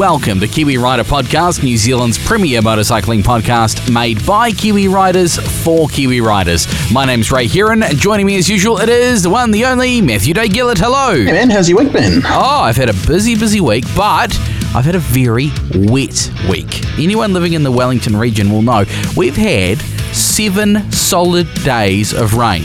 Welcome to Kiwi Rider Podcast, New Zealand's premier motorcycling podcast made by Kiwi Riders for Kiwi Riders. My name's Ray Heron, and joining me as usual, it is the one, the only Matthew Day Gillett. Hello. Hey man, how's your week been? Oh, I've had a busy, busy week, but I've had a very wet week. Anyone living in the Wellington region will know we've had seven solid days of rain.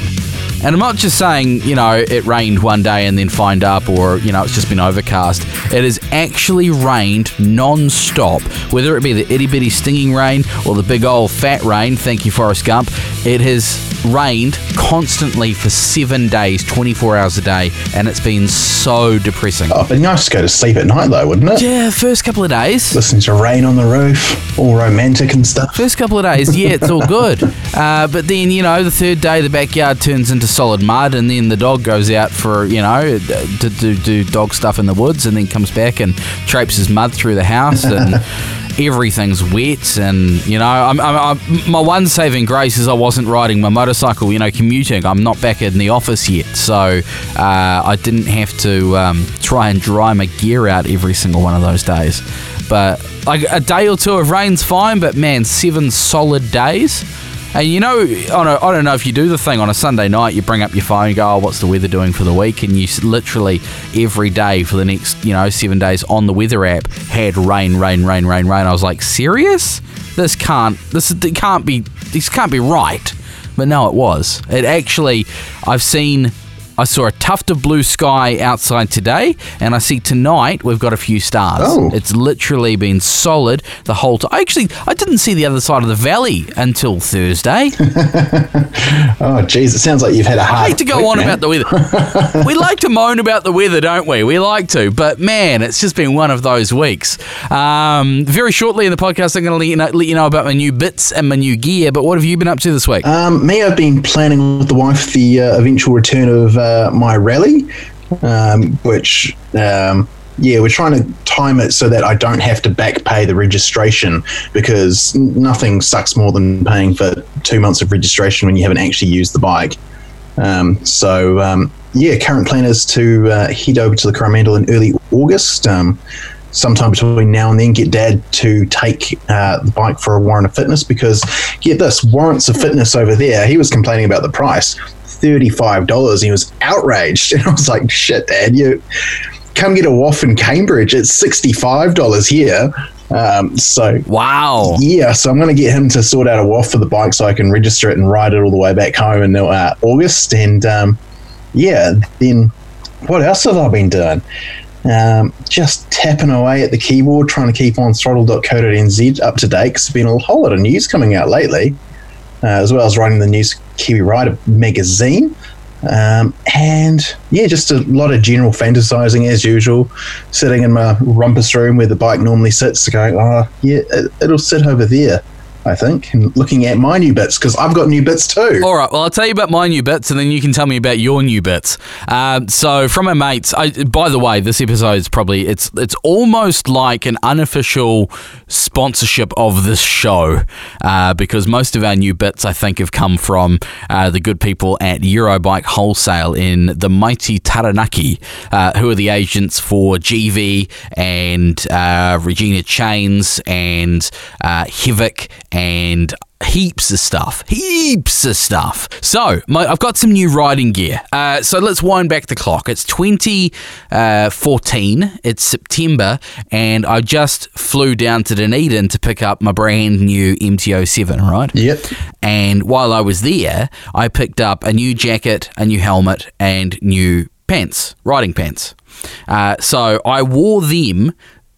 And I'm not just saying, you know, it rained one day and then fined up or, you know, it's just been overcast. It has actually rained non stop, whether it be the itty bitty stinging rain or the big old fat rain. Thank you, Forrest Gump. It has rained constantly for seven days, 24 hours a day, and it's been so depressing. Oh, it'd be nice to go to sleep at night though, wouldn't it? Yeah, first couple of days. Listen to rain on the roof, all romantic and stuff. First couple of days, yeah, it's all good. Uh, but then, you know, the third day, the backyard turns into solid mud, and then the dog goes out for, you know, to do, do dog stuff in the woods, and then comes back and traipses mud through the house, and everything's wet. And, you know, I'm, I'm, I'm, my one saving grace is I wasn't riding my motorcycle, you know, commuting. I'm not back in the office yet, so uh, I didn't have to um, try and dry my gear out every single one of those days. But like a day or two of rain's fine, but man, seven solid days. And you know, on a, I don't know if you do the thing on a Sunday night, you bring up your phone, go, oh, what's the weather doing for the week? And you literally every day for the next, you know, seven days on the weather app had rain, rain, rain, rain, rain. I was like, serious? This can't, this can't be, this can't be right. But no, it was. It actually, I've seen, I saw a tuft of blue sky outside today, and I see tonight we've got a few stars. Oh. It's literally been solid the whole time. Actually, I didn't see the other side of the valley until Thursday. Oh, geez, it sounds like you've had a hard. I hate to go week, on man. about the weather. we like to moan about the weather, don't we? We like to, but man, it's just been one of those weeks. Um, very shortly in the podcast, I'm going to let you, know, let you know about my new bits and my new gear. But what have you been up to this week? Um, me, I've been planning with the wife the uh, eventual return of uh, my rally, um, which. Um, yeah, we're trying to time it so that I don't have to back pay the registration because nothing sucks more than paying for two months of registration when you haven't actually used the bike. Um, so um, yeah, current plan is to uh, head over to the Coromandel in early August. Um, sometime between now and then, get Dad to take uh, the bike for a warrant of fitness because get this warrants of fitness over there. He was complaining about the price, thirty-five dollars. He was outraged, and I was like, "Shit, Dad, you." Come get a waff in Cambridge. It's sixty-five dollars here. Um, so Wow. yeah, so I'm going to get him to sort out a waff for the bike so I can register it and ride it all the way back home in uh, August. And um, yeah, then what else have I been doing? Um, just tapping away at the keyboard, trying to keep onthrottle.co.nz up to date because there's been a whole lot of news coming out lately, uh, as well as writing the News Kiwi Rider magazine. Um, and yeah, just a lot of general fantasizing as usual, sitting in my rumpus room where the bike normally sits, going, oh, yeah, it, it'll sit over there, I think, and looking at my new bits because I've got new bits too. All right. Well, I'll tell you about my new bits, and then you can tell me about your new bits. Um, so, from my mates. I, by the way, this episode is probably it's it's almost like an unofficial sponsorship of this show uh, because most of our new bits, I think, have come from uh, the good people at Eurobike Wholesale in the mighty Taranaki, uh, who are the agents for Givi and uh, Regina Chains and uh, Hevik and heaps of stuff. Heaps of stuff. So, my, I've got some new riding gear. Uh, so, let's wind back the clock. It's 2014, it's September, and I just flew down to Dunedin to pick up my brand new MT07, right? Yep. And while I was there, I picked up a new jacket, a new helmet, and new pants, riding pants. Uh, so I wore them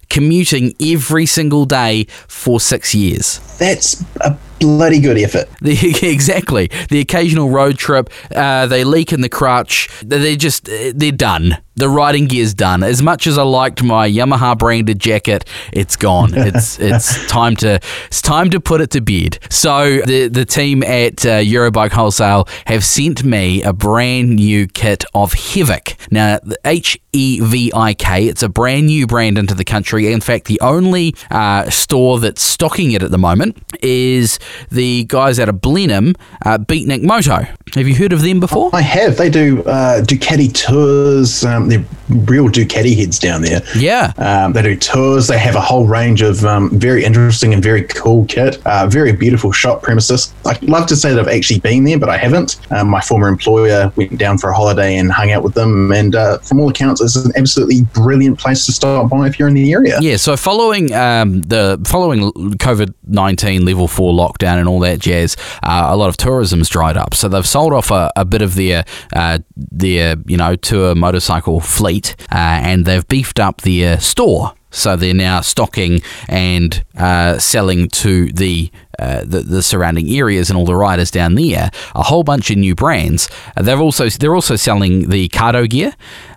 commuting every single day for six years. That's a bloody good effort. The, exactly. The occasional road trip, uh, they leak in the crutch. They're just, they're done. The riding gear's done. As much as I liked my Yamaha branded jacket, it's gone. It's it's time to it's time to put it to bed. So the the team at uh, Eurobike Wholesale have sent me a brand new kit of Hevik. Now H E V I K. It's a brand new brand into the country. In fact, the only uh, store that's stocking it at the moment is the guys out of Blenheim, uh, Beatnik Moto. Have you heard of them before? I have. They do uh, Ducati tours. Um, they're real Ducati heads down there. Yeah. Um, they do tours. They have a whole range of um, very interesting and very cool kit. Uh, very beautiful shop premises. I'd love to say that I've actually been there, but I haven't. Um, my former employer went down for a holiday and hung out with them. And uh, from all accounts, it's an absolutely brilliant place to stop by if you're in the area. Yeah. So following um, the following COVID nineteen level four lockdown and all that jazz, uh, a lot of tourism's dried up. So they've sold off a, a bit of their uh, their you know tour motorcycle fleet, uh, and they've beefed up their store. So they're now stocking and uh, selling to the, uh, the, the surrounding areas and all the riders down there a whole bunch of new brands. Uh, they're also they're also selling the Cardo gear,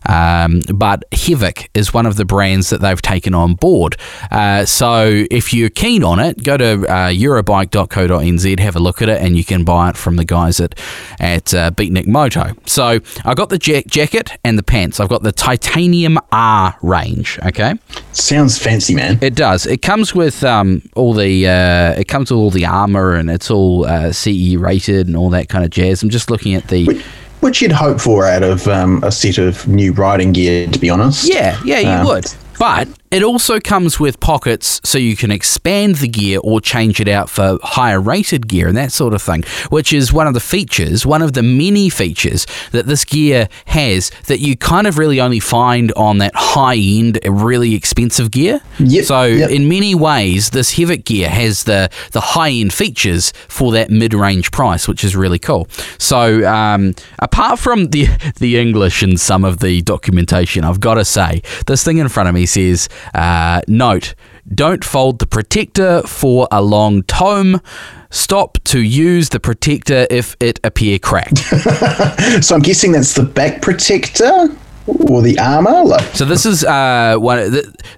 um, but Hevik is one of the brands that they've taken on board. Uh, so if you're keen on it, go to uh, eurobike.co.nz, have a look at it, and you can buy it from the guys at at uh, Beatnik Moto. So I got the jack- jacket and the pants. I've got the Titanium R range. Okay. Sounds fancy, man. It does. It comes with um, all the uh, it comes with all the armor and it's all uh, CE rated and all that kind of jazz. I'm just looking at the Which, which you'd hope for out of um, a set of new riding gear, to be honest. yeah, yeah, you Um, would. But it also comes with pockets so you can expand the gear or change it out for higher rated gear and that sort of thing, which is one of the features, one of the many features that this gear has that you kind of really only find on that high end, really expensive gear. Yep, So yep. in many ways, this Hevik gear has the the high end features for that mid range price, which is really cool. So um, apart from the the English and some of the documentation, I've got to say this thing in front of me says uh, note. Don't fold the protector for a long tome. Stop to use the protector if it appear cracked. So I'm guessing that's the back protector or the armor. Like, So this is uh, one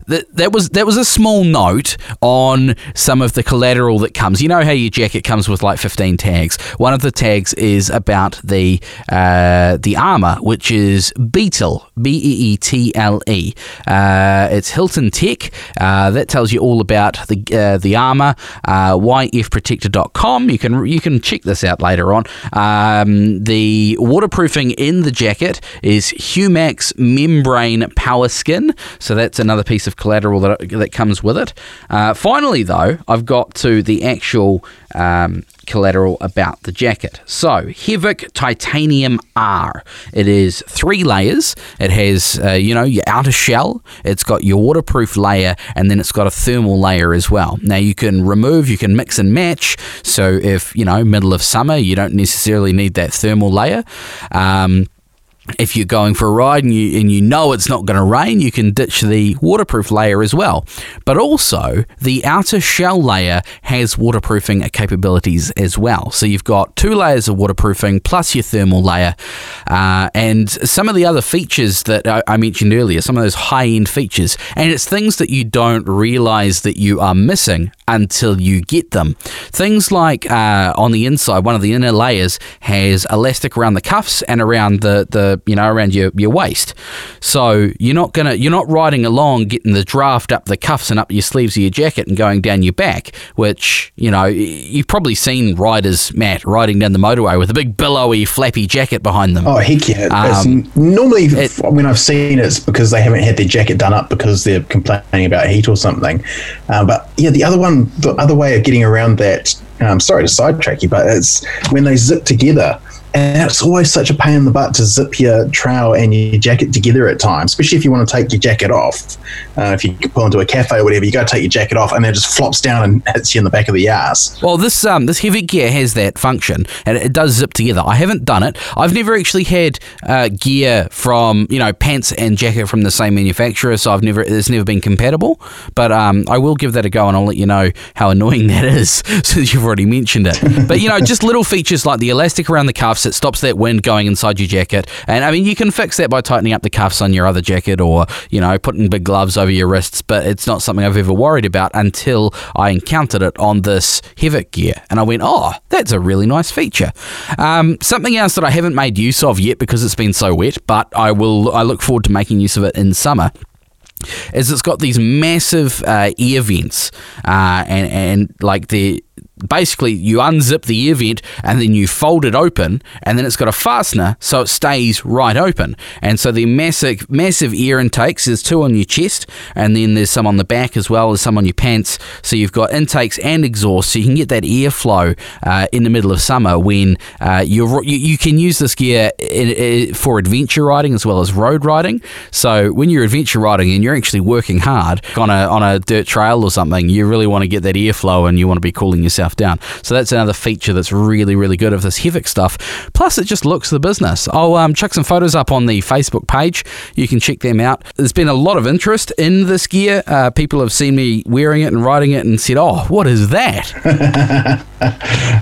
that, that was that was a small note on some of the collateral that comes. You know how your jacket comes with like fifteen tags. One of the tags is about the uh, the armor, which is Beetle, B E E T L E. Uh, It's Hilton Tech. Uh, that tells you all about the uh, the armor. Uh, YFprotector.com. You can you can check this out later on. Um, the waterproofing in the jacket is Membrane power skin. So that's another piece of collateral that that comes with it. Uh, finally, though, I've got to the actual. Um, collateral about the jacket. So, Hevik Titanium R. It is three layers. It has, uh, you know, your outer shell, it's got your waterproof layer, and then it's got a thermal layer as well. Now, you can remove, you can mix and match. So, if, you know, middle of summer, you don't necessarily need that thermal layer. Um, if you're going for a ride and you and you know it's not going to rain, you can ditch the waterproof layer as well. But also, the outer shell layer has waterproofing capabilities as well. So you've got two layers of waterproofing plus your thermal layer, uh, and some of the other features that I, I mentioned earlier, some of those high end features, and it's things that you don't realize that you are missing until you get them. Things like uh, on the inside, one of the inner layers has elastic around the cuffs and around the, the you know around your, your waist. So you're not gonna you're not riding along getting the draft up the cuffs and up your sleeves of your jacket and going down your back, which you know you've probably seen riders Matt riding down the motorway with a big billowy flappy jacket behind them. oh heck yeah! Um, normally, it- when I've seen it, it's because they haven't had their jacket done up because they're complaining about heat or something. Uh, but yeah, the other one, the other way of getting around that. Um, sorry to sidetrack you, but it's when they zip together. And it's always such a pain in the butt to zip your trowel and your jacket together at times, especially if you want to take your jacket off. Uh, if you pull into a cafe or whatever, you got to take your jacket off, and then it just flops down and hits you in the back of the ass. Well, this um, this heavy gear has that function, and it does zip together. I haven't done it. I've never actually had uh, gear from you know pants and jacket from the same manufacturer, so I've never it's never been compatible. But um, I will give that a go, and I'll let you know how annoying that is since you've already mentioned it. But you know, just little features like the elastic around the cuffs it stops that wind going inside your jacket, and I mean you can fix that by tightening up the cuffs on your other jacket, or you know putting big gloves over your wrists. But it's not something I've ever worried about until I encountered it on this Hevik gear, and I went, "Oh, that's a really nice feature." Um, something else that I haven't made use of yet because it's been so wet, but I will. I look forward to making use of it in summer is it's got these massive uh, ear vents uh, and and like the basically you unzip the ear vent and then you fold it open, and then it's got a fastener so it stays right open. And so the massive massive ear intakes. There's two on your chest, and then there's some on the back as well as some on your pants. So you've got intakes and exhaust, so you can get that airflow uh, in the middle of summer when uh, you're you, you can use this gear in, in, for adventure riding as well as road riding. So when you're adventure riding and you're actually working hard on a on a dirt trail or something, you really want to get that airflow and you want to be cooling yourself down. So that's another feature that's really really good of this Hevik stuff. Plus, it just looks the business. I'll um, chuck some photos up on the Facebook page. You can check them out. There's been a lot of interest in this gear. Uh, people have seen me wearing it and riding it and said, "Oh, what is that?"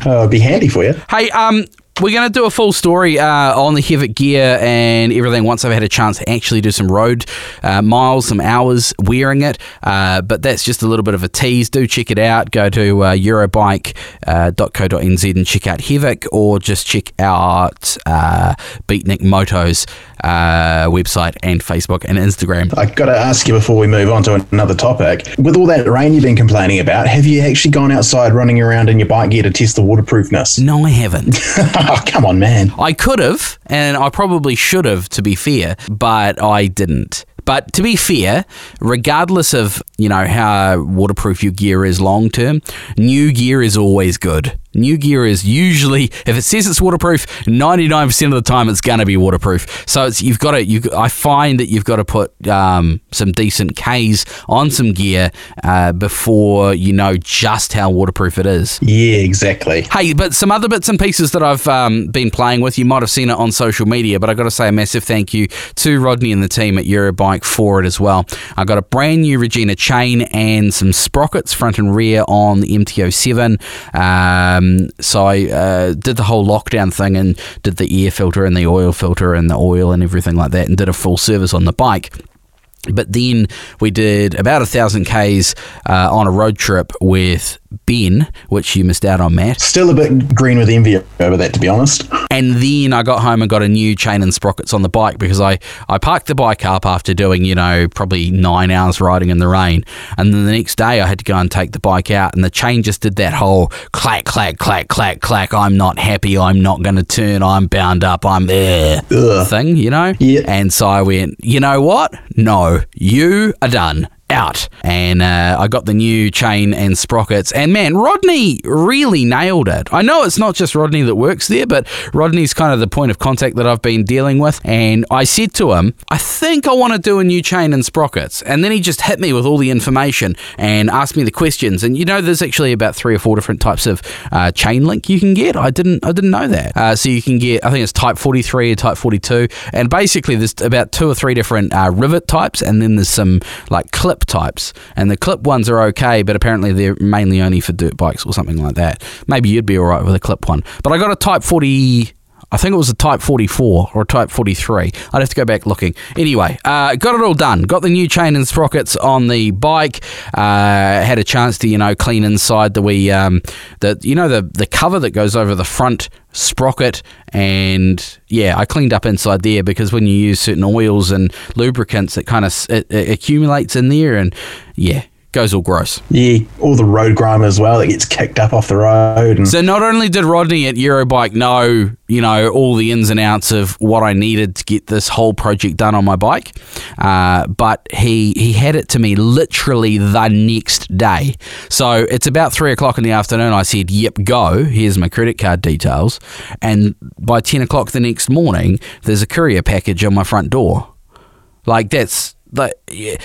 oh, it'd be handy for you. Hey, um, we're going to do a full story uh, on the Hevik gear and everything once I've had a chance to actually do some road uh, miles, some hours wearing it. Uh, but that's just a little bit of a tease. Do check it out. Go to uh, eurobike.co.nz and check out Hevik or just check out uh, Beatnik Motos uh, website and Facebook and Instagram. I've got to ask you before we move on to another topic. With all that rain you've been complaining about, have you actually gone outside running around in your bike gear to test the waterproofness? No, I haven't. oh, come on, man. I could have, and I probably should have, to be fair, but I didn't. But to be fair, regardless of you know how waterproof your gear is long term, new gear is always good. New gear is usually, if it says it's waterproof, 99% of the time it's going to be waterproof. So it's, you've got to, you, I find that you've got to put um, some decent Ks on some gear uh, before you know just how waterproof it is. Yeah, exactly. Hey, but some other bits and pieces that I've um, been playing with, you might have seen it on social media, but I've got to say a massive thank you to Rodney and the team at Eurobike for it as well. I got a brand new Regina chain and some sprockets front and rear on the MT07. Um, um, so I uh, did the whole lockdown thing and did the air filter and the oil filter and the oil and everything like that and did a full service on the bike. But then we did about a thousand Ks uh, on a road trip with Ben, which you missed out on, Matt. Still a bit green with envy over that, to be honest. And then I got home and got a new chain and sprockets on the bike because I, I parked the bike up after doing, you know, probably nine hours riding in the rain. And then the next day I had to go and take the bike out, and the chain just did that whole clack, clack, clack, clack, clack. I'm not happy. I'm not going to turn. I'm bound up. I'm there thing, you know? Yeah. And so I went, you know what? No, you are done out. And uh, I got the new chain and sprockets. And man, Rodney really nailed it. I know it's not just Rodney that works there, but Rodney's kind of the point of contact that I've been dealing with. And I said to him, I think I want to do a new chain and sprockets. And then he just hit me with all the information and asked me the questions. And you know, there's actually about three or four different types of uh, chain link you can get. I didn't, I didn't know that. Uh, so you can get, I think it's Type 43 or Type 42, and basically there's about two or three different uh, rivet types, and then there's some like clip clip types. And the clip ones are okay, but apparently they're mainly only for dirt bikes or something like that. Maybe you'd be all right with a clip one. But I got a Type 40 I think it was a Type 44 or a Type 43. I'd have to go back looking. Anyway, uh, got it all done. Got the new chain and sprockets on the bike. Uh, had a chance to you know clean inside the we um, the you know the the cover that goes over the front sprocket and yeah i cleaned up inside there because when you use certain oils and lubricants it kind of it, it accumulates in there and yeah goes all gross. Yeah, all the road grime as well that gets kicked up off the road. And- so not only did Rodney at Eurobike know, you know, all the ins and outs of what I needed to get this whole project done on my bike, uh, but he he had it to me literally the next day. So it's about three o'clock in the afternoon. I said, "Yep, go. Here's my credit card details." And by ten o'clock the next morning, there's a courier package on my front door. Like that's like. Yeah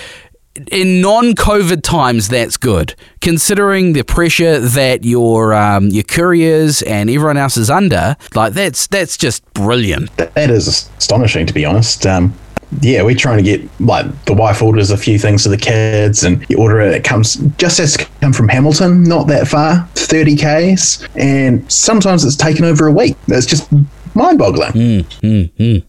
in non-COVID times, that's good. Considering the pressure that your um, your couriers and everyone else is under, like that's that's just brilliant. That is astonishing, to be honest. Um, yeah, we're trying to get like the wife orders a few things to the kids, and you order it. It comes just has to come from Hamilton, not that far, thirty k's, and sometimes it's taken over a week. That's just mind-boggling. Mm, mm, mm.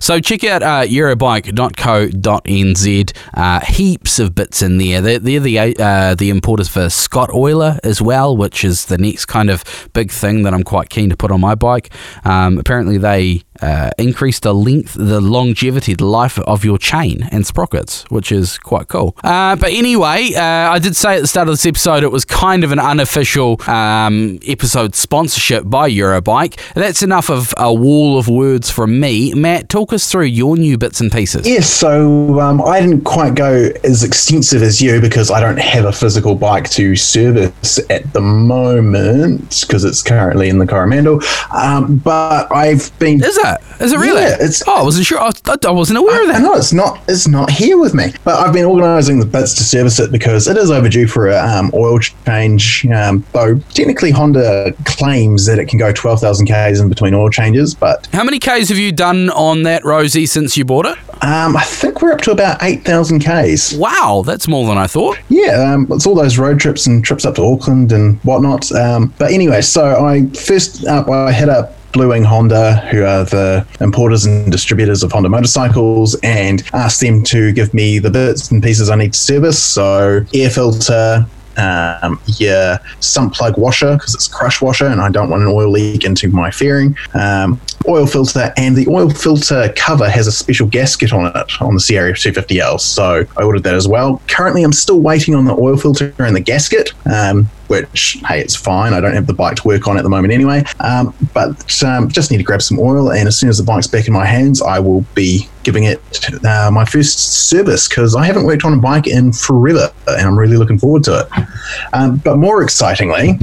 So check out uh, eurobike.co.nz. Uh, heaps of bits in there. They're, they're the uh, the importers for Scottoiler as well, which is the next kind of big thing that I'm quite keen to put on my bike. Um, apparently they uh, increase the length, the longevity, the life of your chain and sprockets, which is quite cool. Uh, but anyway, uh, I did say at the start of this episode it was kind of an unofficial um, episode sponsorship by Eurobike. That's enough of a wall of words from me. Matt, talk us through your new bits and pieces. Yes, so um, I didn't quite go as extensive as you because I don't have a physical bike to service at the moment because it's currently in the Coromandel. Um, but I've been. Is it? Is it really? Yeah, it's. Oh, I wasn't sure. I, I wasn't aware of that. No, it's not. It's not here with me. But I've been organising the bits to service it because it is overdue for a um, oil change. Um, though technically Honda claims that it can go twelve thousand k's in between oil changes, but how many k's have you done on that Rosie since you bought it? Um, I think we're up to about eight thousand k's. Wow, that's more than I thought. Yeah, um, it's all those road trips and trips up to Auckland and whatnot. Um, but anyway, so I first up I hit up Bluewing Honda, who are the importers and distributors of Honda motorcycles, and asked them to give me the bits and pieces I need to service. So air filter, um, your sump plug washer because it's crush washer and I don't want an oil leak into my fairing. Um, oil filter and the oil filter cover has a special gasket on it on the CRF 250L. So I ordered that as well. Currently, I'm still waiting on the oil filter and the gasket. Um, which hey, it's fine. I don't have the bike to work on at the moment anyway. Um, but um, just need to grab some oil, and as soon as the bike's back in my hands, I will be giving it uh, my first service because I haven't worked on a bike in forever, and I'm really looking forward to it. Um, but more excitingly,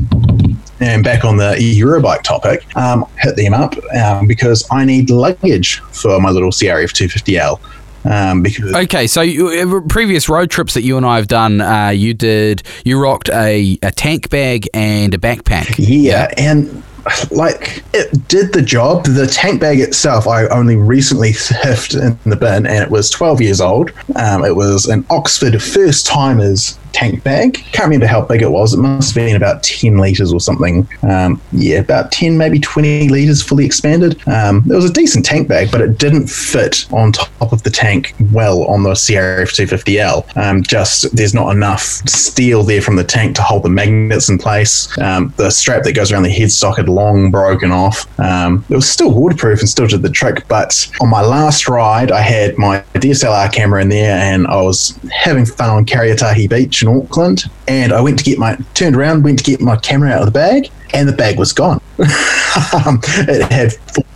and back on the Eurobike topic, um, hit them up um, because I need luggage for my little CRF 250L. Um, because okay, so you, uh, previous road trips that you and I have done, uh, you did you rocked a, a tank bag and a backpack. Yeah, yeah. and like it did the job. The tank bag itself, I only recently theft in the bin, and it was 12 years old. Um, it was an Oxford first timers tank bag. Can't remember how big it was. It must have been about 10 litres or something. Um, yeah, about 10, maybe 20 litres fully expanded. Um, it was a decent tank bag, but it didn't fit on top of the tank well on the CRF 250L. Um, just there's not enough steel there from the tank to hold the magnets in place. Um, the strap that goes around the headstock had long broken off. Um, it was still waterproof and still did the trick, but on my last ride, I had my DSLR camera in there and I was having fun on Karioitahi Beach in Auckland, and I went to get my turned around, went to get my camera out of the bag, and the bag was gone. it had,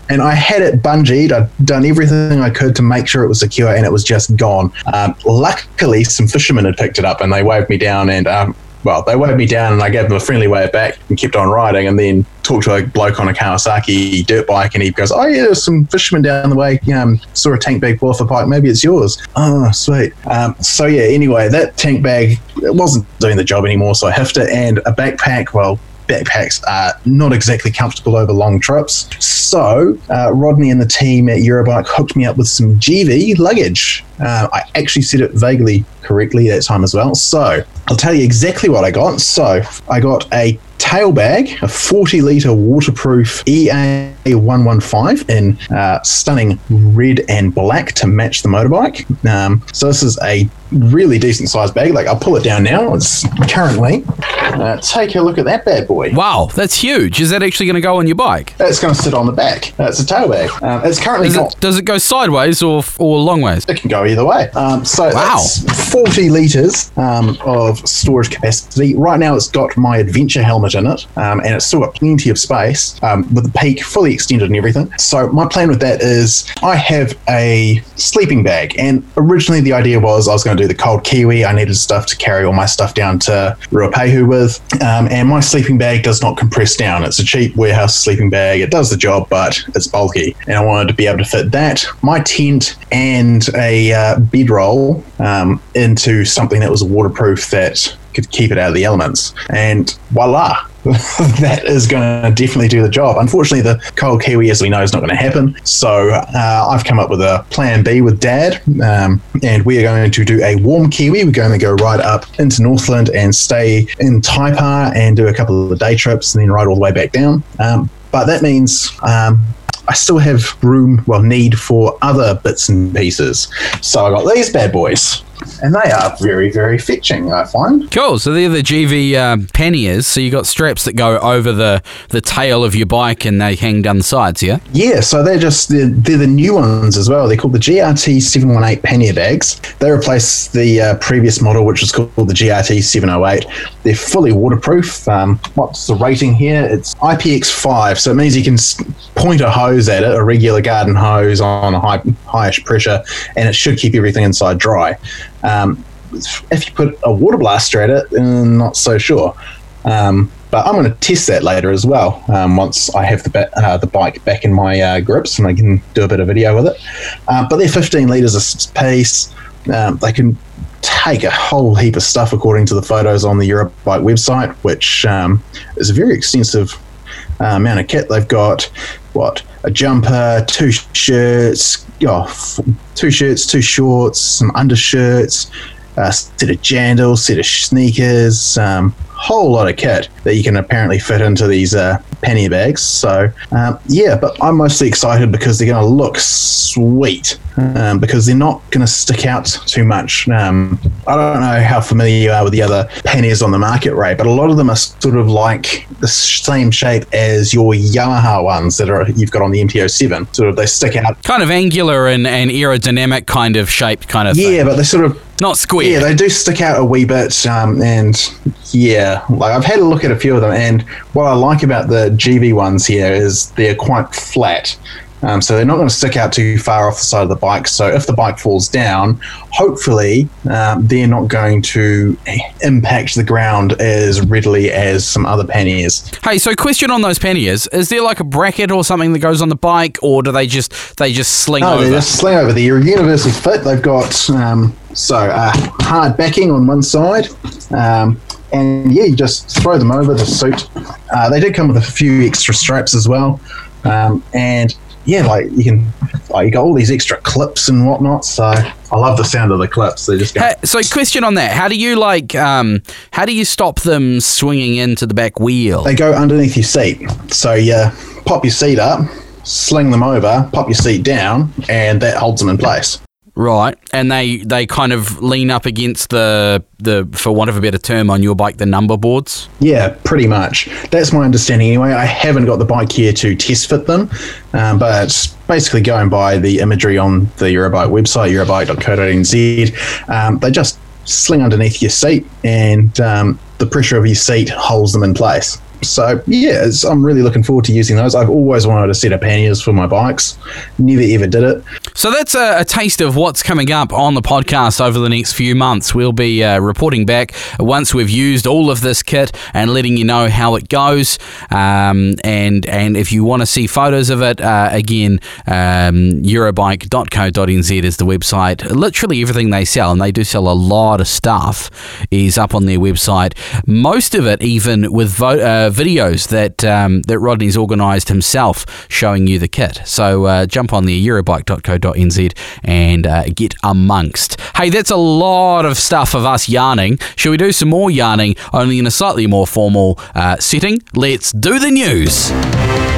and I had it bungeed. I'd done everything I could to make sure it was secure, and it was just gone. Um, luckily, some fishermen had picked it up, and they waved me down, and um, well, they waved me down and I gave them a friendly wave back and kept on riding. And then talked to a bloke on a Kawasaki dirt bike and he goes, Oh, yeah, there's some fishermen down the way. Um, saw a tank bag pull off a bike. Maybe it's yours. Oh, sweet. Um, so, yeah, anyway, that tank bag it wasn't doing the job anymore. So I hiffed it and a backpack. Well, backpacks are not exactly comfortable over long trips. So, uh, Rodney and the team at Eurobike hooked me up with some Givi luggage. Uh, I actually said it vaguely correctly that time as well. So, I'll tell you exactly what I got. So, I got a tail bag, a 40 litre waterproof EA115 in uh, stunning red and black to match the motorbike. Um, so, this is a really decent sized bag. Like, I'll pull it down now. It's currently, uh, take a look at that bad boy. Wow, that's huge. Is that actually going to go on your bike? It's going to sit on the back. It's a tail bag. Um, it's currently does it, does it, go sideways or, or long ways? It can go either way. Um, so, wow. 40 litres um, of storage capacity. Right now, it's got my adventure helmet in it, um, and it's still got plenty of space um, with the peak fully extended and everything. So my plan with that is I have a sleeping bag, and originally the idea was I was going do the cold kiwi. I needed stuff to carry all my stuff down to Ruapehu with, um, and my sleeping bag does not compress down. It's a cheap warehouse sleeping bag. It does the job, but it's bulky, and I wanted to be able to fit that, my tent, and a uh, bedroll um, into something that was waterproof that could keep it out of the elements. And voila, that is going to definitely do the job. Unfortunately, the cold kiwi, as we know, is not going to happen. So uh, I've come up with a plan B with Dad, um, and we are going to do a warm kiwi. We're going to go right up into Northland and stay in Taipa and do a couple of day trips, and then ride all the way back down. Um, but that means um, I still have room, well, need for other bits and pieces. So I got these bad boys. And they are very, very fetching. I find. Cool. So they're the Givi um, panniers. So you got straps that go over the the tail of your bike, and they hang down the sides. Yeah. Yeah. So they're just they're, they're the new ones as well. They're called the GRT seven one eight pannier bags. They replace the uh, previous model, which was called the GRT seven oh eight. They're fully waterproof. Um, what's the rating here? It's IPX5, so it means you can point a hose at it, a regular garden hose on a high, highish pressure, and it should keep everything inside dry. Um, if you put a water blaster at it, I'm not so sure. Um, but I'm going to test that later as well. Um, once I have the uh, the bike back in my uh, grips and I can do a bit of video with it. Uh, but they're 15 liters of pace. Um, they can take a whole heap of stuff according to the photos on the Eurobike website, which um, is a very extensive uh, amount of kit. They've got what a jumper, two shirts, oh, two shirts, two shorts, some undershirts, a set of jandals, set of sneakers, um, whole lot of kit that you can apparently fit into these uh, penny bags. So um, yeah, but I'm mostly excited because they're going to look sweet um, because they're not going to stick out too much. Um, I don't know how familiar you are with the other pennies on the market, Ray, but a lot of them are sort of like the same shape as your Yamaha ones that are you've got on the MT07. Sort of they stick out, kind of angular and, and aerodynamic kind of shape, kind of. Yeah, thing. but they sort of not square. Yeah, they do stick out a wee bit, um, and yeah, like I've had a look at a few of them, and what I like about the Givi ones here is they're quite flat. Um, so they're not going to stick out too far off the side of the bike. So if the bike falls down, hopefully um, they're not going to impact the ground as readily as some other panniers. Hey, so question on those panniers: Is there like a bracket or something that goes on the bike, or do they just they just sling no, over? they just sling over. They're universally fit. They've got um, so uh, hard backing on one side. Um, and yeah, you just throw them over the suit. Uh, they did come with a few extra straps as well, um, and yeah, like you can, like you got all these extra clips and whatnot. So I love the sound of the clips. They just go. so question on that: How do you like? Um, how do you stop them swinging into the back wheel? They go underneath your seat. So you pop your seat up, sling them over, pop your seat down, and that holds them in place. Right, and they they kind of lean up against the the for want of a better term on your bike the number boards. Yeah, pretty much. That's my understanding anyway. I haven't got the bike here to test fit them, um, but basically going by the imagery on the Eurobike website, eurobike.co.nz, um, they just sling underneath your seat, and um, the pressure of your seat holds them in place so yeah, I'm really looking forward to using those. I've always wanted a set of panniers for my bikes. Never ever did it. So that's a, a taste of what's coming up on the podcast over the next few months. We'll be uh, reporting back once we've used all of this kit and letting you know how it goes. Um, and and if you want to see photos of it, uh, again, um, Eurobike.co.nz is the website. Literally everything they sell, and they do sell a lot of stuff, is up on their website. Most of it, even with vote. Uh, videos that um, that Rodney's organised himself showing you the kit. So uh, jump on the eurobike.co.nz and uh, get amongst. Hey, that's a lot of stuff of us yarning. Shall we do some more yarning, only in a slightly more formal uh, setting? Let's do the news.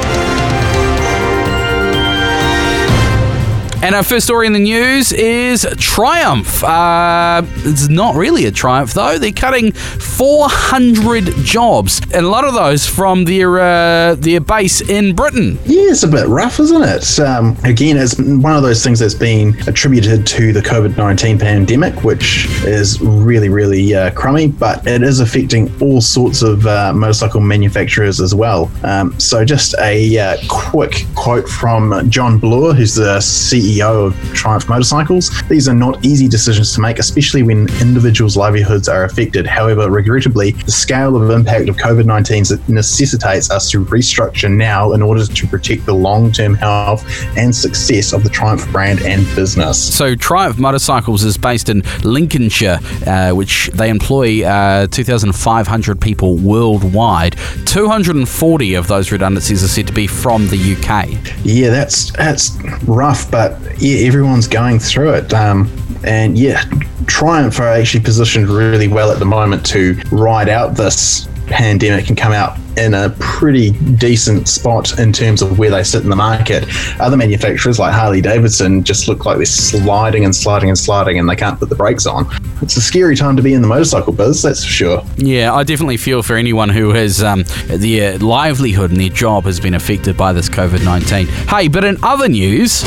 And our first story in the news is Triumph. Uh, it's not really a Triumph, though. They're cutting 400 jobs, and a lot of those from their uh, their base in Britain. Yeah, it's a bit rough, isn't it? Um, again, it's one of those things that's been attributed to the COVID 19 pandemic, which is really, really uh, crummy, but it is affecting all sorts of uh, motorcycle manufacturers as well. Um, so, just a uh, quick quote from John Bloor, who's the CEO CEO of Triumph Motorcycles. These are not easy decisions to make, especially when individuals' livelihoods are affected. However, regrettably, the scale of impact of COVID 19 necessitates us to restructure now in order to protect the long term health and success of the Triumph brand and business. So, Triumph Motorcycles is based in Lincolnshire, uh, which they employ uh, 2,500 people worldwide. 240 of those redundancies are said to be from the UK. Yeah, that's that's rough, but yeah, everyone's going through it. Um, and yeah, Triumph are actually positioned really well at the moment to ride out this pandemic and come out in a pretty decent spot in terms of where they sit in the market. Other manufacturers like Harley Davidson just look like they're sliding and sliding and sliding and they can't put the brakes on. It's a scary time to be in the motorcycle biz, that's for sure. Yeah, I definitely feel for anyone who has um, their livelihood and their job has been affected by this COVID 19. Hey, but in other news.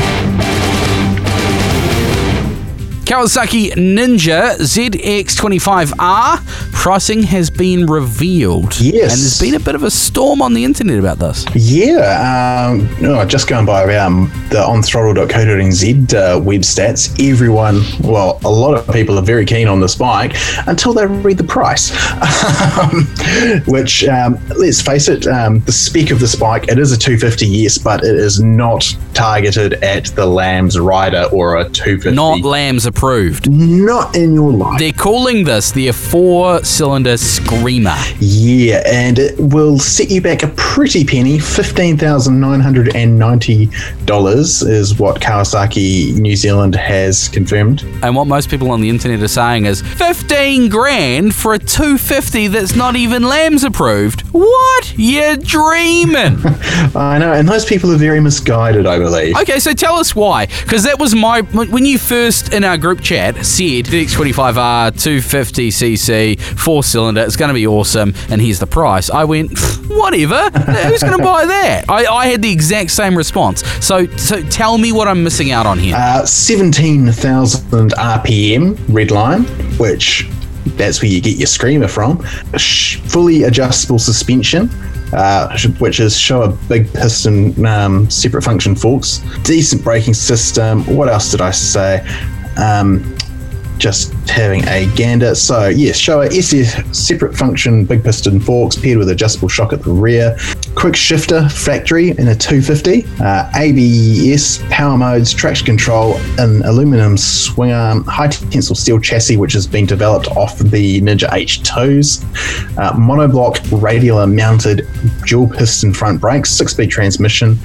Kawasaki Ninja ZX25R pricing has been revealed. Yes. And there's been a bit of a storm on the internet about this. Yeah. Um, oh, just going by um, the onthrottle.co.nz uh, web stats, everyone, well, a lot of people are very keen on this bike until they read the price. Which, um, let's face it, um, the spec of this bike, it is a 250, yes, but it is not targeted at the LAMS Rider or a 250. Not LAMS Not in your life. They're calling this the four cylinder Screamer. Yeah, and it will set you back a pretty penny. $15,990 is what Kawasaki New Zealand has confirmed. And what most people on the internet are saying is 15 grand for a 250 that's not even LAMS approved. What? You're dreaming. I know, and those people are very misguided, I believe. okay, so tell us why. Because that was my. When you first in our group chat said the X25R 250cc four cylinder, it's going to be awesome, and here's the price, I went, whatever. Who's going to buy that? I, I had the exact same response. So, so tell me what I'm missing out on here. Uh, 17,000 RPM red line, which that's where you get your screamer from. Fully adjustable suspension. Uh, which is Showa big piston um, separate function forks, decent braking system. What else did I say? Um, just having a gander. So yes, Showa SS separate function big piston forks paired with adjustable shock at the rear, quick shifter factory in a 250, uh, ABS power modes, traction control, an aluminum swing arm, high tensile steel chassis which has been developed off the Ninja H2s, uh, monoblock radiator mounted dual piston front brakes, six speed transmission,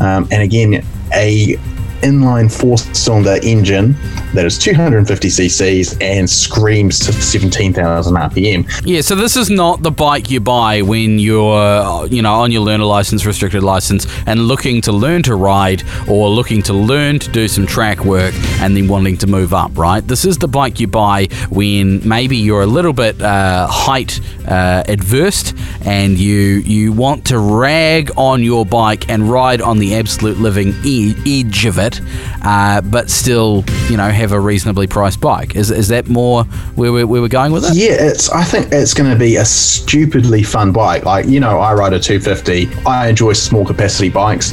um, and again a inline four cylinder engine that is 250 cc's and screams to 17,000 RPM. Yeah, so this is not the bike you buy when you're, you know, on your learner license, restricted license, and looking to learn to ride or looking to learn to do some track work and then wanting to move up, right? This is the bike you buy when maybe you're a little bit uh, height uh, adverse and you you want to rag on your bike and ride on the absolute living e- edge of it, uh, but still, you know, have a reasonably priced bike. Is, is that more where we're, where we're going with it? Yeah, it's. I think it's going to be a stupidly fun bike. Like you know, I ride a 250. I enjoy small capacity bikes.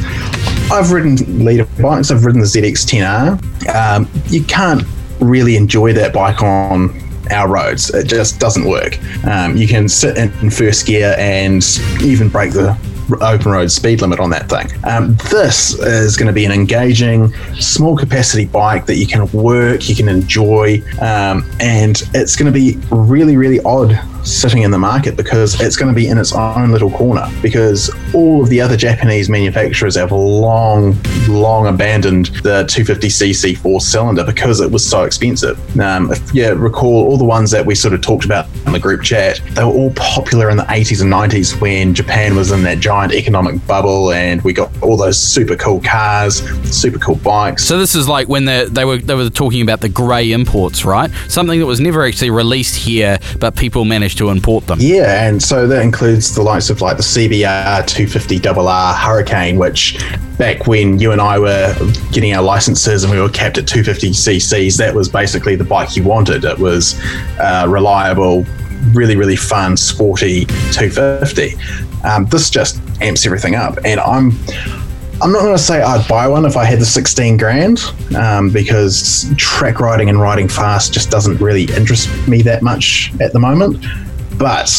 I've ridden litre bikes. I've ridden the ZX10R. Um, you can't really enjoy that bike on our roads. It just doesn't work. Um, you can sit in first gear and even break the open road speed limit on that thing. Um, this is going to be an engaging, small capacity bike that you can work, you can enjoy, um, and it's going to be really, really odd sitting in the market because it's going to be in its own little corner because all of the other Japanese manufacturers have long, long abandoned the 250cc four cylinder because it was so expensive. Um, if you recall, all the ones that we sort of talked about in the group chat, they were all popular in the 80s and 90s when Japan was in that giant economic bubble and we got all those super cool cars, super cool bikes. So this is like when they they were they were talking about the grey imports, right? Something that was never actually released here, but people managed to import them. Yeah, and so that includes the likes of like the CBR 250RR Hurricane, which back when you and I were getting our licenses and we were capped at 250 cc's, that was basically the bike you wanted. It was uh, reliable, really, really fun, sporty 250. Um, this just amps everything up, and I'm. I'm not going to say I'd buy one if I had the 16 grand, um, because track riding and riding fast just doesn't really interest me that much at the moment. But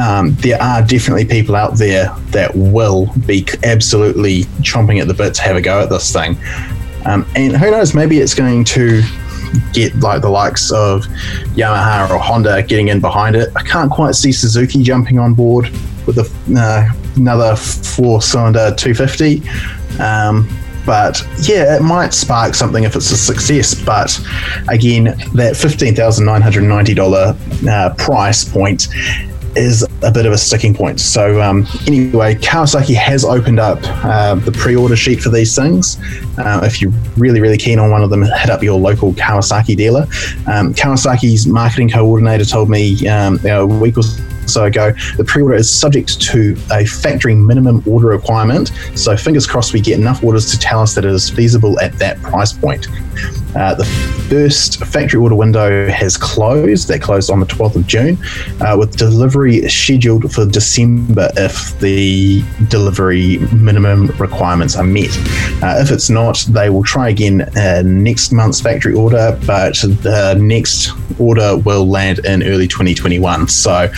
um, there are definitely people out there that will be absolutely chomping at the bit to have a go at this thing. Um, and who knows, maybe it's going to get like the likes of Yamaha or Honda getting in behind it. I can't quite see Suzuki jumping on board with a, uh, another four cylinder 250. Um, but yeah, it might spark something if it's a success. But again, that $15,990 uh, price point is a bit of a sticking point. So um, anyway, Kawasaki has opened up uh, the pre-order sheet for these things. Uh, if you're really really keen on one of them, hit up your local Kawasaki dealer. Um, Kawasaki's marketing coordinator told me um, a week or so ago, the pre-order is subject to a factory minimum order requirement. So fingers crossed we get enough orders to tell us that it is feasible at that price point. Uh, the first factory order window has closed. That closed on the 12th of June, uh, with delivery scheduled for December if the delivery minimum requirements are met. Uh, if it's not, they will try again uh, next month's factory order, but the next order will land in early 2021. So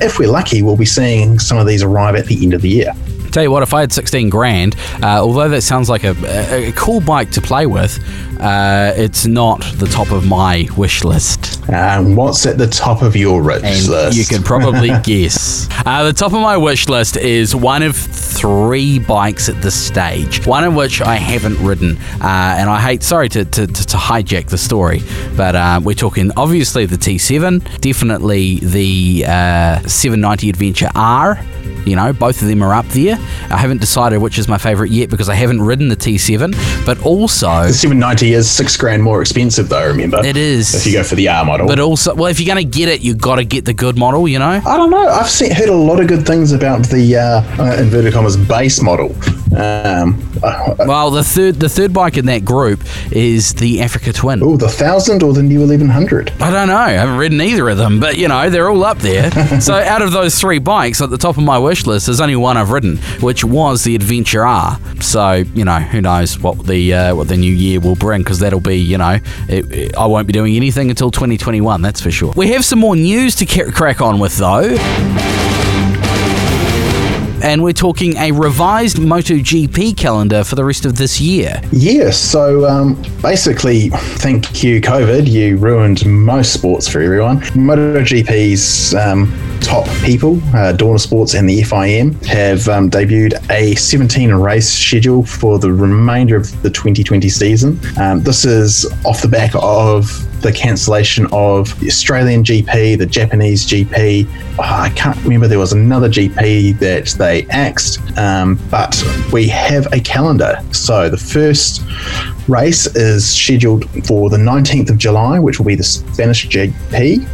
if we're lucky, we'll be seeing some of these arrive at the end of the year. Tell you what, if I had 16 grand, uh, although that sounds like a, a, a, cool bike to play with, uh, it's not the top of my wish list. And what's at the top of your wish and list? You can probably guess. Uh, the top of my wish list is one of three bikes at this stage, one of which I haven't ridden. Uh, and I hate, sorry to, to, to, hijack the story, but uh, we're talking obviously the T7, definitely the uh, 790 Adventure R. You know, both of them are up there. I haven't decided which is my favourite yet because I haven't ridden the T7, but also. The 790 is six grand more expensive, though, remember? It is. If you go for the R model. But also, well, if you're going to get it, you've got to get the good model, you know? I don't know. I've seen, heard a lot of good things about the, uh, uh, inverted commas, base model. Um, well, the third the third bike in that group is the Africa Twin. Oh, the 1000 or the new 1100? I don't know. I haven't ridden either of them, but, you know, they're all up there. so out of those three bikes at the top of my wish list, there's only one I've ridden, which was the Adventure R. So you know, who knows what the uh, what the new year will bring? Because that'll be you know, it, it, I won't be doing anything until 2021. That's for sure. We have some more news to crack on with though and we're talking a revised MotoGP calendar for the rest of this year. Yes, so um, basically, thank you, COVID. You ruined most sports for everyone. MotoGP's um, top people, uh, Dorna Sports and the FIM, have um, debuted a 17 race schedule for the remainder of the 2020 season. Um, this is off the back of the cancellation of the Australian GP, the Japanese GP. Oh, I can't remember, there was another GP that they axed, um, but we have a calendar. So the first race is scheduled for the 19th of July, which will be the Spanish GP.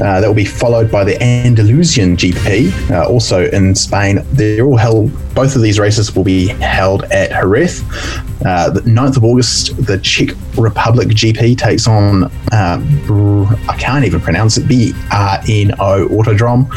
Uh, that will be followed by the Andalusian GP, uh, also in Spain. They're all held, both of these races will be held at Jerez. Uh, the 9th of August, the Czech Republic GP takes on, uh, I can't even pronounce it, BRNO Autodrome,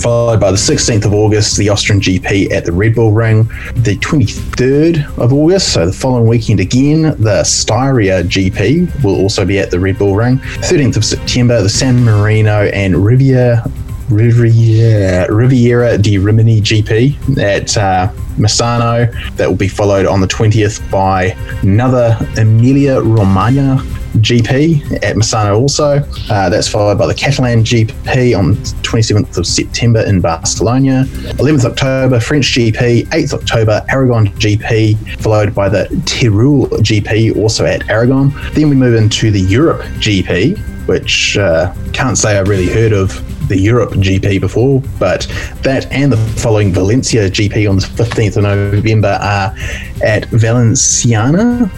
followed by the 16th of August, the Austrian GP at the Red Bull Ring. The 23rd of August, so the following weekend again, the Styria GP will also be at the Red Bull Ring. 13th of September, the San Marino and Riviera Riviera, Riviera di Rimini GP at uh, Misano. That will be followed on the 20th by another Emilia Romagna GP at Misano also. Uh, that's followed by the Catalan GP on 27th of September in Barcelona. 11th October, French GP. 8th October, Aragon GP, followed by the Tyrol GP also at Aragon. Then we move into the Europe GP, which uh, can't say I've really heard of the Europe GP before, but that and the following Valencia GP on the 15th of November are at Valenciana.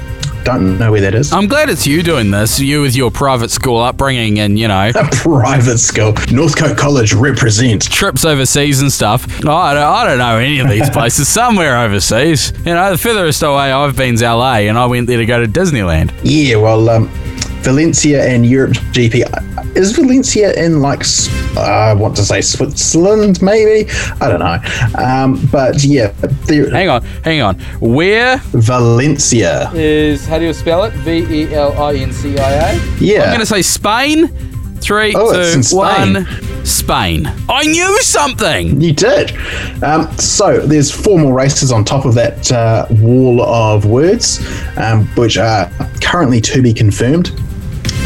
Don't know where that is. I'm glad it's you doing this. You with your private school upbringing and, you know. A private school. Northcote College represent. Trips overseas and stuff. Oh, I, don't, I don't know any of these places. Somewhere overseas. You know, the furthest away I've been is LA and I went there to go to Disneyland. Yeah, well, um, Valencia and Europe GP. Is Valencia in like I want to say Switzerland? Maybe I don't know. Um, but yeah, hang on, hang on. Where Valencia is? How do you spell it? V E L I N C I A. Yeah, I'm going to say Spain. Three, oh, two, Spain. one. Spain. I knew something. You did. Um, so there's four more races on top of that uh, wall of words, um, which are currently to be confirmed.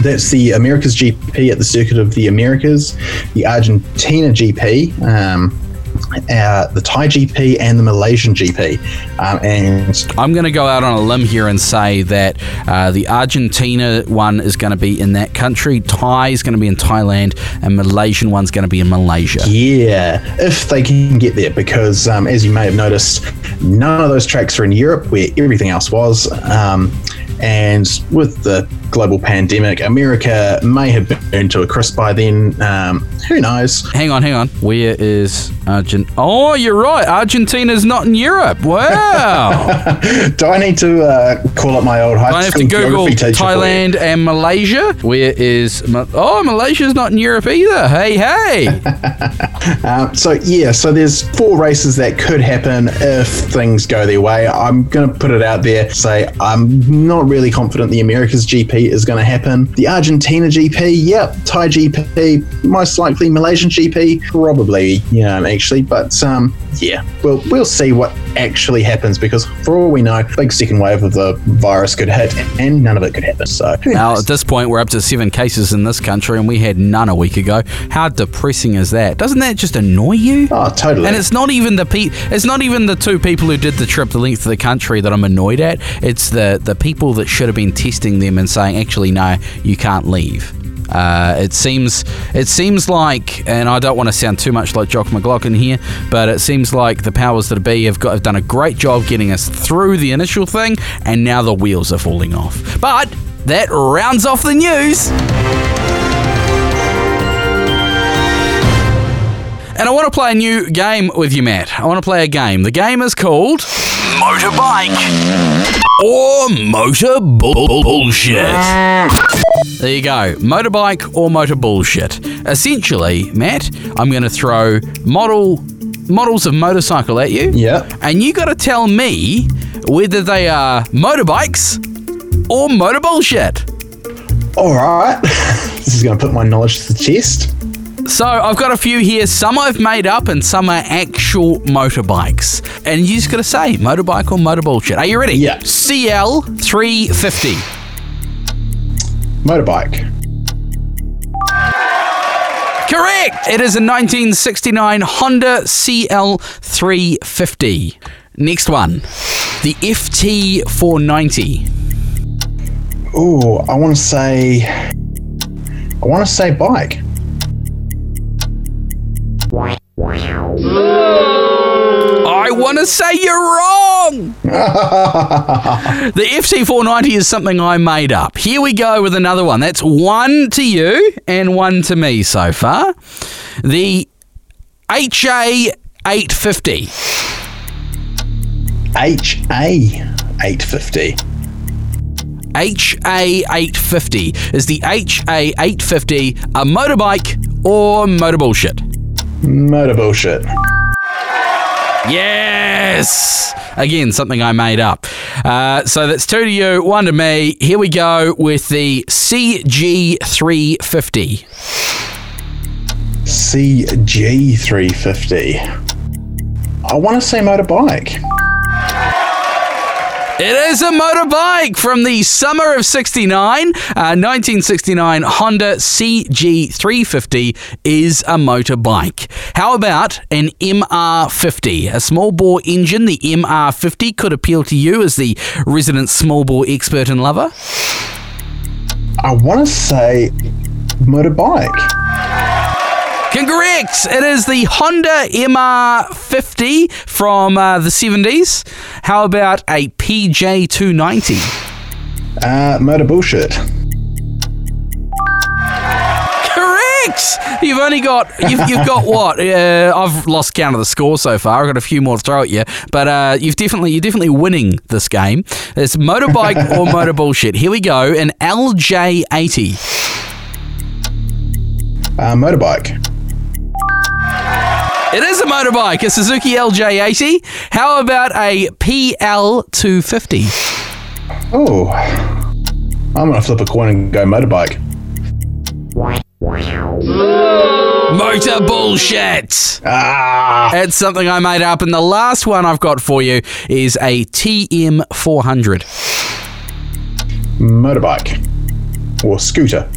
That's the Americas GP at the Circuit of the Americas, the Argentina GP, um, uh, the Thai GP and the Malaysian GP. Um, and I'm going to go out on a limb here and say that uh, the Argentina one is going to be in that country, Thai is going to be in Thailand, and Malaysian one's going to be in Malaysia. Yeah, if they can get there, because um, as you may have noticed, none of those tracks are in Europe where everything else was. Um, and with the global pandemic, America may have burned to a crisp by then. Um, who knows? Hang on, hang on. Where is Argent? Oh, you're right. Argentina's not in Europe. Wow. Do I need to uh, call up my old high I have to Google? Thailand and Malaysia. Where is? Ma- oh, Malaysia's not in Europe either. Hey, hey. Um, so yeah, so there's four races that could happen if things go their way. I'm going to put it out there. Say I'm not really confident the Americas GP is going to happen. The Argentina GP, yep. Thai GP, most likely. Malaysian GP, probably. You know, actually, but um, yeah, we'll we'll see what actually happens because for all we know, big second wave of the virus could hit and none of it could happen. So Now, at this point, we're up to seven cases in this country, and we had none a week ago. How depressing is that? Doesn't that just annoy you? oh, totally. And it's not even the pe- It's not even the two people who did the trip the length of the country that I'm annoyed at. It's the the people that should have been testing them and saying, actually, no, you can't leave. Uh, it seems it seems like, and I don't want to sound too much like Jock McLaughlin here, but it seems like the powers that be have got have done a great job getting us through the initial thing, and now the wheels are falling off. But that rounds off the news. And I want to play a new game with you, Matt. I want to play a game. The game is called Motorbike or Motor Bull- Bullshit. There you go. Motorbike or motor bullshit. Essentially, Matt, I'm going to throw model models of motorcycle at you. yeah. And you got to tell me whether they are motorbikes or motor bullshit. All right. this is going to put my knowledge to the test. So I've got a few here. Some I've made up, and some are actual motorbikes. And you just got to say motorbike or motor bullshit. Are you ready? Yeah. CL 350. Motorbike. Correct. It is a 1969 Honda CL 350. Next one, the FT 490. Oh, I want to say. I want to say bike. I want to say you're wrong. the FT490 is something I made up. Here we go with another one. That's one to you and one to me so far. The HA850. HA 850. HA850. Is the HA850 a motorbike or motor bullshit? Motor bullshit. Yes! Again, something I made up. Uh, so that's two to you, one to me. Here we go with the CG350. CG 350. I want to say motorbike. It is a motorbike from the summer of 69. Uh, 1969 Honda CG350 is a motorbike. How about an MR50? A small bore engine, the MR50, could appeal to you as the resident small bore expert and lover. I want to say motorbike. Correct. It is the Honda MR50 from uh, the 70s. How about a PJ290? Uh, motor bullshit. Correct. You've only got you've, you've got what? Uh, I've lost count of the score so far. I've got a few more to throw at you, but uh, you've definitely you're definitely winning this game. It's motorbike or motor bullshit. Here we go. An LJ80. Uh, motorbike. It is a motorbike, a Suzuki LJ80. How about a PL250? Oh. I'm going to flip a coin and go motorbike. Motor bullshit. Ah. That's something I made up. And the last one I've got for you is a TM400. Motorbike. Or scooter.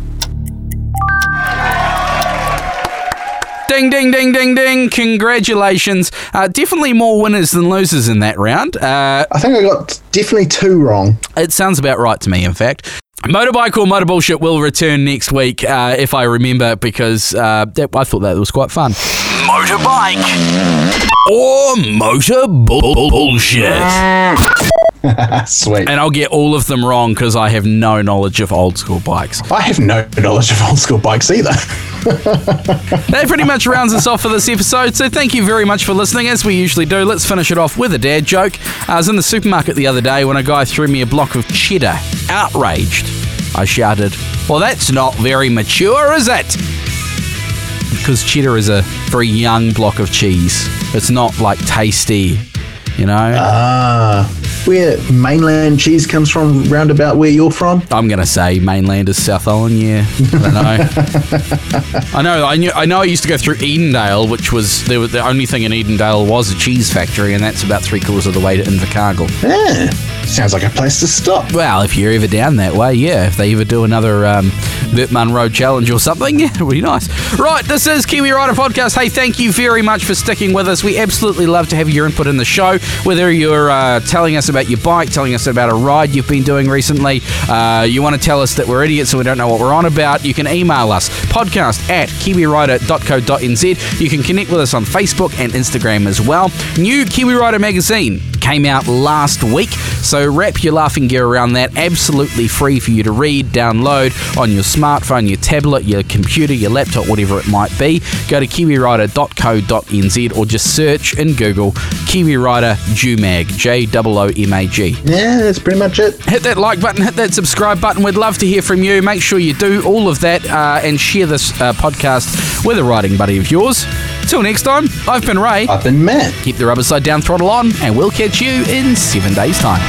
Ding, ding, ding, ding, ding. Congratulations. Uh, definitely more winners than losers in that round. Uh, I think I got definitely two wrong. it sounds about right to me, in fact. Motorbike or Motor Bullshit will return next week, uh, if I remember, because uh, that, I thought that was quite fun. Motorbike or Motor bull- Bullshit. Sweet. And I'll get all of them wrong because I have no knowledge of old school bikes. I have no knowledge of old school bikes either. That pretty much rounds us off for this episode. So thank you very much for listening. As we usually do, let's finish it off with a dad joke. I was in the supermarket the other day when a guy threw me a block of cheddar. Outraged, I shouted, "Well, that's not very mature, is it?" Because cheddar is a very young block of cheese. It's not like tasty, you know. Ah, where mainland cheese comes from, roundabout where you're from. I'm gonna say mainland is South Island. Yeah, I don't know. I know. I knew. I know. I used to go through Edendale, which was there. Was, the only thing in Edendale was a cheese factory, and that's about three quarters of the way to Invercargill. Yeah, sounds like a place to stop. Well, if you're ever down that way, yeah. If they ever do another um, Burt Munro challenge or something, yeah, it would be nice. Right, this is Kiwi Rider Podcast. Hey, thank you very much for sticking with us. We absolutely love to have your input in the show, whether you're uh, telling us about your bike, telling us about a ride you've been doing recently, uh, you want to tell us that we're idiots and we don't know what we're on about, you can email us podcast at kiwirider.co.nz. You can connect with us on Facebook and Instagram as well. New Kiwi Rider magazine came out last week, so wrap your laughing gear around that. Absolutely free for you to read, download on your smartphone, your tablet, your computer, your laptop, whatever it might be. Go to kiwirider.co.nz or just search in Google Kiwi Rider Joomag, J O O M A G. Yeah, that's pretty much it. Hit that like button, hit that subscribe button. We'd love to hear from you. Make sure you do all of that uh, and share this uh, podcast with a writing buddy of yours. Till next time, I've been Ray. I've been Matt. Keep the rubber side down, throttle on, and we'll catch you in seven days' time.